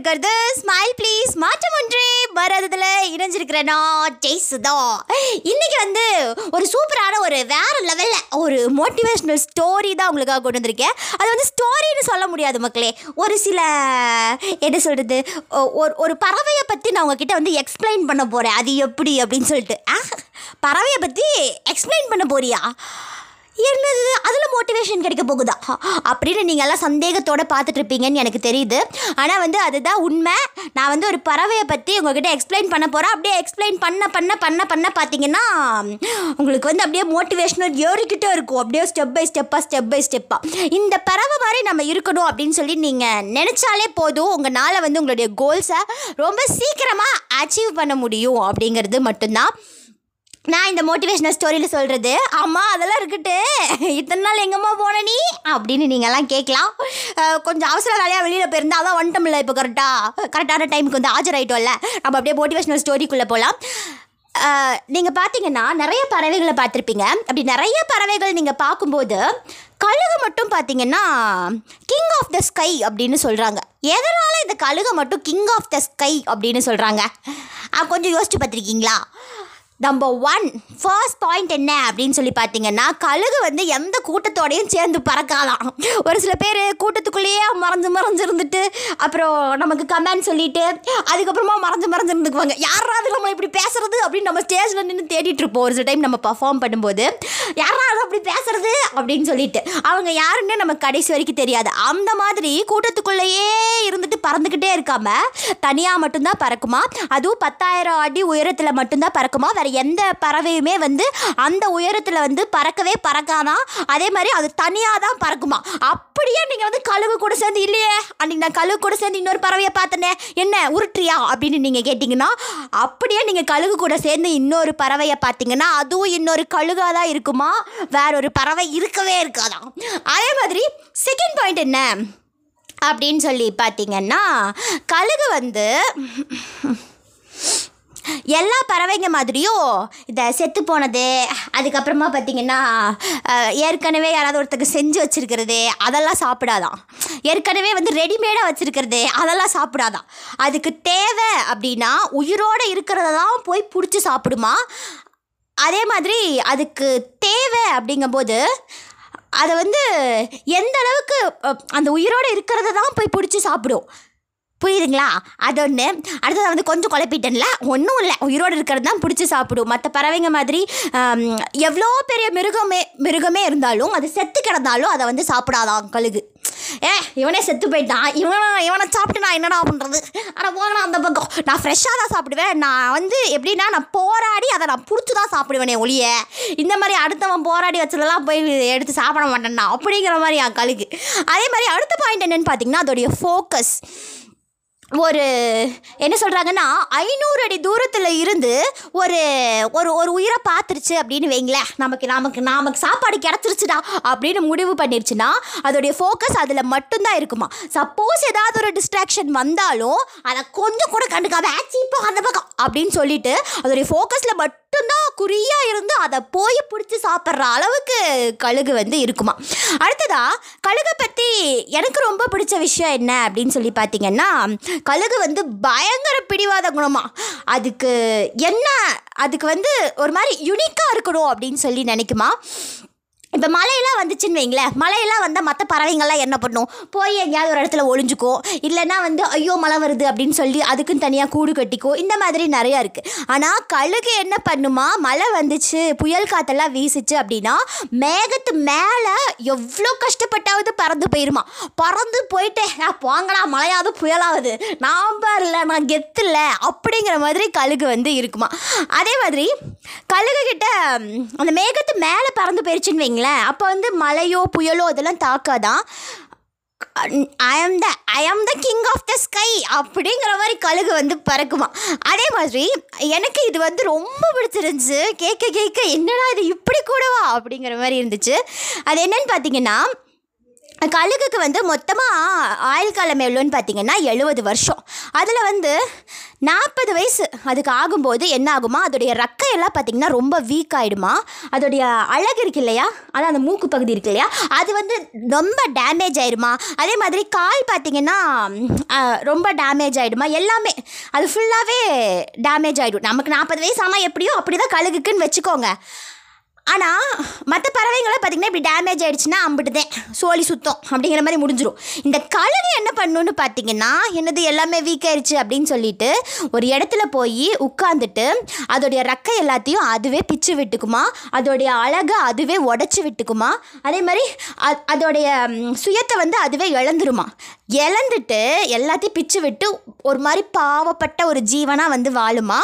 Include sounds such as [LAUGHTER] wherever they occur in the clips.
இருக்கிறது. Smile please மாற்றம் ஒன்றே வராததுல இணைஞ்சிருக்கிற நான் ஜெய் சுதா இன்னைக்கு வந்து ஒரு சூப்பரான ஒரு வேற லெவலில் ஒரு மோட்டிவேஷ்னல் ஸ்டோரி தான் உங்களுக்காக கொண்டு வந்திருக்கேன். அது வந்து ஸ்டோரின்னு சொல்ல முடியாது மக்களே. ஒரு சில என்ன சொல்கிறது ஒரு ஒரு பறவையை பற்றி நான் உங்ககிட்ட வந்து எக்ஸ்பிளைன் பண்ண போகிறேன் அது எப்படி அப்படின்னு சொல்லிட்டு. ஆ பறவையை பற்றி எக்ஸ்பிளைன் பண்ண போறியா? என்னது? அதில் மோட்டிவேஷன் கிடைக்க போகுதா? அப்படின்னு நீங்கள் எல்லாம் சந்தேகத்தோடு பார்த்துட்டு இருப்பீங்கன்னு எனக்கு தெரியுது. ஆனால் வந்து அதுதான் உண்மை. நான் வந்து ஒரு பறவையை பற்றி உங்ககிட்ட எக்ஸ்பிளைன் பண்ண போகிறேன் அப்படியே எக்ஸ்பிளைன் பண்ண பண்ண பண்ண பண்ண பார்த்தீங்கன்னா உங்களுக்கு வந்து அப்படியே மோட்டிவேஷனல் ஏறிக்கிட்டே இருக்கும். அப்படியே ஸ்டெப் பை ஸ்டெப்பாக ஸ்டெப் பை ஸ்டெப்பாக இந்த பறவை மாதிரி நம்ம இருக்கணும் அப்படின்னு சொல்லி நீங்கள் நினச்சாலே போதும். உங்கள் நாளை வந்து உங்களுடைய கோல்ஸை ரொம்ப சீக்கிரமாக அச்சீவ் பண்ண முடியும் அப்படிங்கிறது மட்டும்தான். நான் இந்த மோட்டிவேஷனல் ஸ்டோரியில் சொல்கிறது ஆமாம் அதெல்லாம் இருக்கட்டு. இத்தனை நாள் எங்கம்மா போன நீ? அப்படின்னு நீங்கள்லாம் கேட்கலாம். கொஞ்சம் அவசர வேலையாக வெளியில் போயிருந்தா அதான் வந்துட்டோம்ல இப்போ கரெக்டாக கரெக்டான டைமுக்கு வந்து ஆஜராயிட்டோம்ல. நம்ம அப்படியே மோட்டிவேஷனல் ஸ்டோரிக்குள்ளே போகலாம் நீங்கள் பார்த்தீங்கன்னா நிறைய பறவைகளை பார்த்துருப்பீங்க. அப்படி நிறைய பறவைகள் நீங்கள் பார்க்கும்போது கழுகு மட்டும் பார்த்தீங்கன்னா கிங் ஆஃப் த ஸ்கை அப்படின்னு சொல்கிறாங்க எதனால் இந்த கழுகு மட்டும் கிங் ஆஃப் த ஸ்கை அப்படின்னு சொல்கிறாங்க கொஞ்சம் யோசிச்சு பார்த்துருக்கீங்களா? நம்பர் ஒன் ஃபர்ஸ்ட் பாயிண்ட் என்ன அப்படின்னு சொல்லி பார்த்தீங்கன்னா கழுகு வந்து எந்த கூட்டத்தோடையும் சேர்ந்து பறக்கலாம் ஒரு சில பேர் கூட்டத்துக்குள்ளேயே மறைஞ்சு மறைஞ்சு இருந்துட்டு அப்புறம் நமக்கு கமெண்ட் சொல்லிட்டு அதுக்கப்புறமா மறைஞ்சு மறைஞ்சு இருந்துக்குவாங்க. யாராவது நம்ம இப்படி பேசுறது அப்படின்னு நம்ம ஸ்டேஜில் நின்று தேடிட்டு இருப்போம். ஒரு சில டைம் நம்ம பர்ஃபார்ம் பண்ணும்போது யாராவது அப்படி பேசுறது? அப்படின்னு சொல்லிட்டு. அவங்க யாருன்னு நமக்கு கடைசி வரைக்கும் தெரியாது. அந்த மாதிரி கூட்டத்துக்குள்ளேயே இருந்துட்டு பறந்துக்கிட்டே இருக்காம தனியாக மட்டும்தான் பறக்குமா? அதுவும் பத்தாயிரம் அடி உயரத்தில் மட்டும்தான் பறக்குமா? வேற எந்த பறவையுமே வந்து அந்த உயரத்தில் வந்து பறக்கவே பறக்காதான் அதே மாதிரி அது தனியாக தான் பறக்குமா? அப்படியே நீங்கள் வந்து கழுகு கூட சேர்ந்து இல்லையே? அன்றைக்கி நான் கழுகு கூட சேர்ந்து இன்னொரு பறவையை பார்த்தனே. என்ன உருட்டுறியா? அப்படின்னு நீங்கள் கேட்டிங்கன்னா அப்படியே நீங்கள் கழுகு கூட சேர்ந்து இன்னொரு பறவையை பார்த்தீங்கன்னா அதுவும் இன்னொரு கழுகாக தான் இருக்குமா? வேற ஒரு பறவை இருக்கவே இருக்காதான் அதே மாதிரி செகண்ட் பாயிண்ட் என்ன? அப்படின்னு சொல்லி பார்த்தீங்கன்னா கழுகு வந்து எல்லா பறவைங்க மாதிரியும் இந்த செத்து போனது அதுக்கப்புறமா பார்த்தீங்கன்னா ஏற்கனவே யாராவது ஒருத்தருக்கு செஞ்சு வச்சுருக்கிறது அதெல்லாம் சாப்பிடாதான். ஏற்கனவே வந்து ரெடிமேடாக வச்சுருக்கிறது அதெல்லாம் சாப்பிடாதான். அதுக்கு தேவை அப்படின்னா உயிரோடு இருக்கிறத தான் போய் பிடிச்சி சாப்பிடுமா? அதே மாதிரி அதுக்கு தேவை அப்படிங்கும்போது அதை வந்து எந்த அளவுக்கு அந்த உயிரோடு இருக்கிறத தான் போய் பிடிச்சி சாப்பிடும். புரியுதுங்களா? அது ஒன்று அடுத்தது வந்து கொஞ்சம் குழப்பிட்டேன்ல. ஒன்றும் இல்லை. உயிரோடு இருக்கிறது தான் பிடிச்சி சாப்பிடும். மற்ற பறவைங்க மாதிரி எவ்வளோ பெரிய மிருகமே மிருகமே இருந்தாலும் அது செத்து கிடந்தாலும் அதை வந்து சாப்பிடாதான் கழுகு. ஏ இவனே செத்து போயிட்டான். இவனை இவனை சாப்பிட்டு நான் என்னடா பண்ணுறது ஆனால் போகணும் அந்த பக்கம். நான் ஃப்ரெஷ்ஷாக தான் சாப்பிடுவேன். நான் வந்து எப்படின்னா நான் போராடி அதை நான் பிடிச்சி தான் சாப்பிடுவேனே ஒளிய இந்த மாதிரி அடுத்தவன் போராடி வச்சதெல்லாம் போய் எடுத்து சாப்பிட மாட்டேன்னா அப்படிங்கிற மாதிரி என் கழுகு. அதே மாதிரி அடுத்த பாயிண்ட் என்னன்னு பார்த்தீங்கன்னா அதோடைய ஃபோக்கஸ் ஒரு என்ன சொல்கிறாங்கன்னா ஐநூறு அடி தூரத்தில் இருந்து ஒரு ஒரு ஒரு உயிரை பார்த்துருச்சு அப்படின்னு வைங்களேன். நமக்கு நமக்கு நமக்கு சாப்பாடு கிடச்சிருச்சுடா அப்படின்னு முடிவு பண்ணிருச்சுன்னா அதோடைய ஃபோக்கஸ் அதில் மட்டும்தான் இருக்குமா? சப்போஸ் ஏதாவது ஒரு டிஸ்ட்ராக்ஷன் வந்தாலும் அதை கொஞ்சம் கூட கண்டுக்காம ஆச்சு இப்போ அந்த பக்கம் அப்படின்னு சொல்லிட்டு அதோடைய ஃபோக்கஸில் மட்டும்தான் குறியாக இருந்து அதை போய் பிடிச்சி சாப்பிட்ற அளவுக்கு கழுகு வந்து இருக்குமா. அடுத்ததா கழுகை பற்றி எனக்கு ரொம்ப பிடிச்ச விஷயம் என்ன அப்படின்னு சொல்லி பார்த்தீங்கன்னா கழுகு வந்து பயங்கர பிடிவாத குணமா. அதுக்கு என்ன அதுக்கு வந்து ஒரு மாதிரி யுனிக்காக இருக்கணும் அப்படின்னு சொல்லி நினைக்குமா. இப்போ மழையெல்லாம் வந்துச்சுன்னு வைங்களேன். மழையெல்லாம் வந்தால் மற்ற பறவைங்கள்லாம் என்ன பண்ணும்? போய் எங்கேயாவது ஒரு இடத்துல ஒளிஞ்சுக்கோ. இல்லைன்னா வந்து ஐயோ மழை வருது அப்படின்னு சொல்லி அதுக்குன்னு தனியாக கூடு கட்டிக்கோ. இந்த மாதிரி நிறையா இருக்குது ஆனால் கழுகு என்ன பண்ணுமா? மழை வந்துச்சு புயல் காற்றெல்லாம் வீசிச்சு அப்படின்னா மேகத்து மேலே எவ்வளோ கஷ்டப்பட்டாவது பறந்து போயிருமா? பறந்து போயிட்டு "ஆ, போங்கடா மழையாவது புயலாகுது நான் பாருல நான் கெத்துல அப்படிங்கிற மாதிரி கழுகு வந்து இருக்குமா? அதே மாதிரி கழுகு கிட்ட அந்த மேகத்து மேலே பறந்து போயிருச்சுன்னு வச்சுக்கோங்களேன் அப்போ வந்து மழையோ புயலோ அதெல்லாம் தாக்காதான் ஐ I'm the I am the king of the sky அப்படிங்கிற மாதிரி கழுகு வந்து பறக்குமா. அதே மாதிரி எனக்கு இது வந்து ரொம்ப பிடிச்சிருந்துச்சு. கேட்க கேட்க என்னடா இது இப்படி கூடவா அப்படிங்கிற மாதிரி இருந்துச்சு. அது என்னன்னு பார்த்தீங்கன்னா கழுகுக்கு வந்து மொத்தமாக ஆயுள் காலம் எவ்வளோன்னு பார்த்தீங்கன்னா எழுபது வருஷம். அதில் வந்து நாற்பது வயசு அதுக்கு ஆகும்போது என்ன ஆகுமா? அதோடைய ரக்கையெல்லாம் பார்த்திங்கன்னா ரொம்ப வீக் ஆகிடுமா அதோடைய அழகு இருக்கு இல்லையா? அதான் அந்த மூக்கு பகுதி இருக்கு இல்லையா? அது வந்து ரொம்ப டேமேஜ் ஆகிடுமா அதே மாதிரி கால் பார்த்தீங்கன்னா ரொம்ப டேமேஜ் ஆகிடுமா எல்லாமே அது ஃபுல்லாகவே டேமேஜ் ஆகிடும் நமக்கு நாற்பது வயசு ஆனால் எப்படியோ அப்படி தான் கழுகுக்குன்னு வச்சுக்கோங்க. ஆனால் மற்ற பறவைங்களை பார்த்திங்கன்னா இப்படி டேமேஜ் ஆகிடுச்சுன்னா அம்பிட்டுதேன். சோழி சுத்தம் அப்படிங்கிற மாதிரி முடிஞ்சிடும் இந்த கழுகு என்ன பண்ணுன்னு பார்த்தீங்கன்னா என்னது எல்லாமே வீக் ஆயிடுச்சு அப்படின்னு சொல்லிட்டு ஒரு இடத்துல போய் உட்காந்துட்டு அதோடைய ரக்கை எல்லாத்தையும் அதுவே பிச்சு விட்டுக்குமா அதோடைய அழகை அதுவே உடச்சி விட்டுக்குமா அதே மாதிரி அதோடைய சுயத்தை வந்து அதுவே இழந்துருமா. இழந்துட்டு எல்லாத்தையும் பிச்சு விட்டு ஒரு மாதிரி பாவப்பட்ட ஒரு ஜீவனாக வந்து வாழுமா.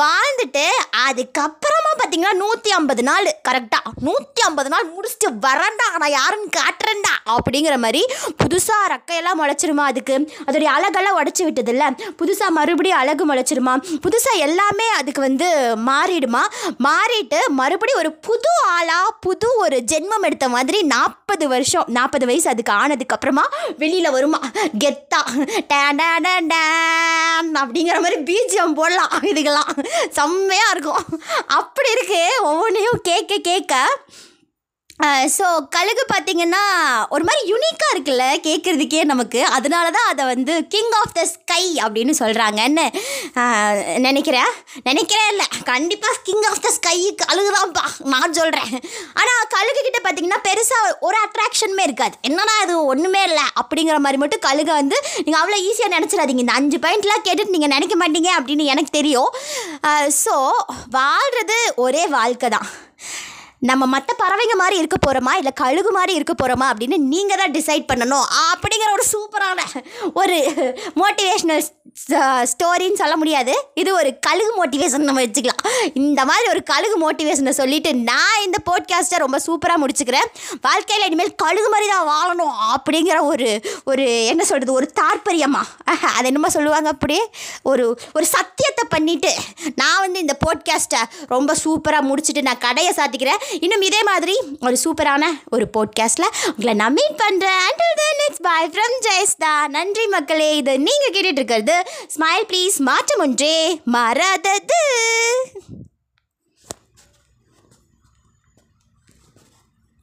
வாழ்ந்துட்டு அதுக்கப்புறம் பார்த்தீங்கன்னா நூற்றி ஐம்பது நாள். கரெக்டாக நூற்றி ஐம்பது நாள் முடிச்சுட்டு வரேன்டா நான் யாருன்னு காட்டுறேன்டா. அப்படிங்கிற மாதிரி புதுசாக ரக்கையெல்லாம் முளைச்சிருமா அதுக்கு? அதோடைய அழகெல்லாம் உடச்சி விட்டதில்ல. புதுசாக மறுபடியும் அழகு முளைச்சிருமா? புதுசாக எல்லாமே அதுக்கு வந்து மாறிடுமா? மாறிட்டு மறுபடியும் ஒரு புது ஆளாக புது ஒரு ஜென்மம் எடுத்த மாதிரி நாற்பது வருஷம் நாற்பது வயசு அதுக்கு ஆனதுக்கப்புறமா வெளியில் வருமா? கெத்தா. அப்படிங்கிற மாதிரி பீஜியம் போடலாம். இதுக்கெல்லாம் செம்மையாக இருக்கும். அப்படி இருக்கு? ஒவ்வொன்றையும் கேட்க கேட்க ஸோ கழுகு பார்த்தீங்கன்னா ஒரு மாதிரி யூனிக்காக இருக்குல்ல கேட்குறதுக்கே நமக்கு. அதனால தான் அதை வந்து கிங் ஆஃப் த ஸ்கை அப்படின்னு சொல்கிறாங்கன்னு நினைக்கிறேன் நினைக்கிறேன் இல்லை. கண்டிப்பாக கிங் ஆஃப் த ஸ்கை கழுகு தான்ப்பா நான் சொல்கிறேன் ஆனால் கழுகு கிட்ட பார்த்தீங்கன்னா பெருசாக ஒரு அட்ராக்ஷனுமே இருக்காது. என்னன்னா அது ஒன்றுமே இல்லை. அப்படிங்கிற மாதிரி மட்டும் கழுகை வந்து நீங்கள் அவ்வளோ ஈஸியாக நினச்சிடாதீங்க. இந்த அஞ்சு பாயிண்ட்லாம் கேட்டுட்டு நீங்கள் நினைக்க மாட்டீங்க அப்படின்னு எனக்கு தெரியும். ஸோ வாழ்கிறது ஒரே வாழ்க்கை தான். நம்ம மற்ற பறவைங்க மாதிரி இருக்க போகிறோமா இல்லை கழுகு மாதிரி இருக்க போகிறோமா அப்படின்னு நீங்கள் தான் டிசைட் பண்ணணும். அப்படிங்கிற ஒரு சூப்பரான ஒரு மோட்டிவேஷ்னல் ஸ்டோரின்னு சொல்ல முடியாது. இது ஒரு கழுகு மோட்டிவேஷன் நம்ம வச்சுக்கலாம். இந்த மாதிரி ஒரு கழுகு மோட்டிவேஷனை சொல்லிட்டு நான் இந்த போட்காஸ்ட்டை ரொம்ப சூப்பராக முடிச்சுக்கிறேன். வாழ்க்கையில் இனிமேல் கழுகு மாதிரி தான் வாழணும் அப்படிங்கிற ஒரு ஒரு என்ன சொல்கிறது ஒரு தாற்பயமா. [LAUGHS] அது என்னமோ சொல்லுவாங்க அப்படியே. ஒரு ஒரு சத்தியத்தை பண்ணிவிட்டு நான் வந்து இந்த போட்காஸ்ட்டை ரொம்ப சூப்பராக முடிச்சுட்டு நான் கடையை சாத்திக்கிறேன். இன்னும் இதே மாதிரி ஒரு சூப்பரான ஒரு போட்காஸ்ட்டில் உங்களை நான் மீட் பண்ணுறேன் until then it's bye from Jayastha நன்றி மக்களே இது நீங்கள் கேட்டுட்டு இருக்கிறது ஸ்மைல் ப்ளீஸ் மாற்றம் ஒன்றே. மறாதது.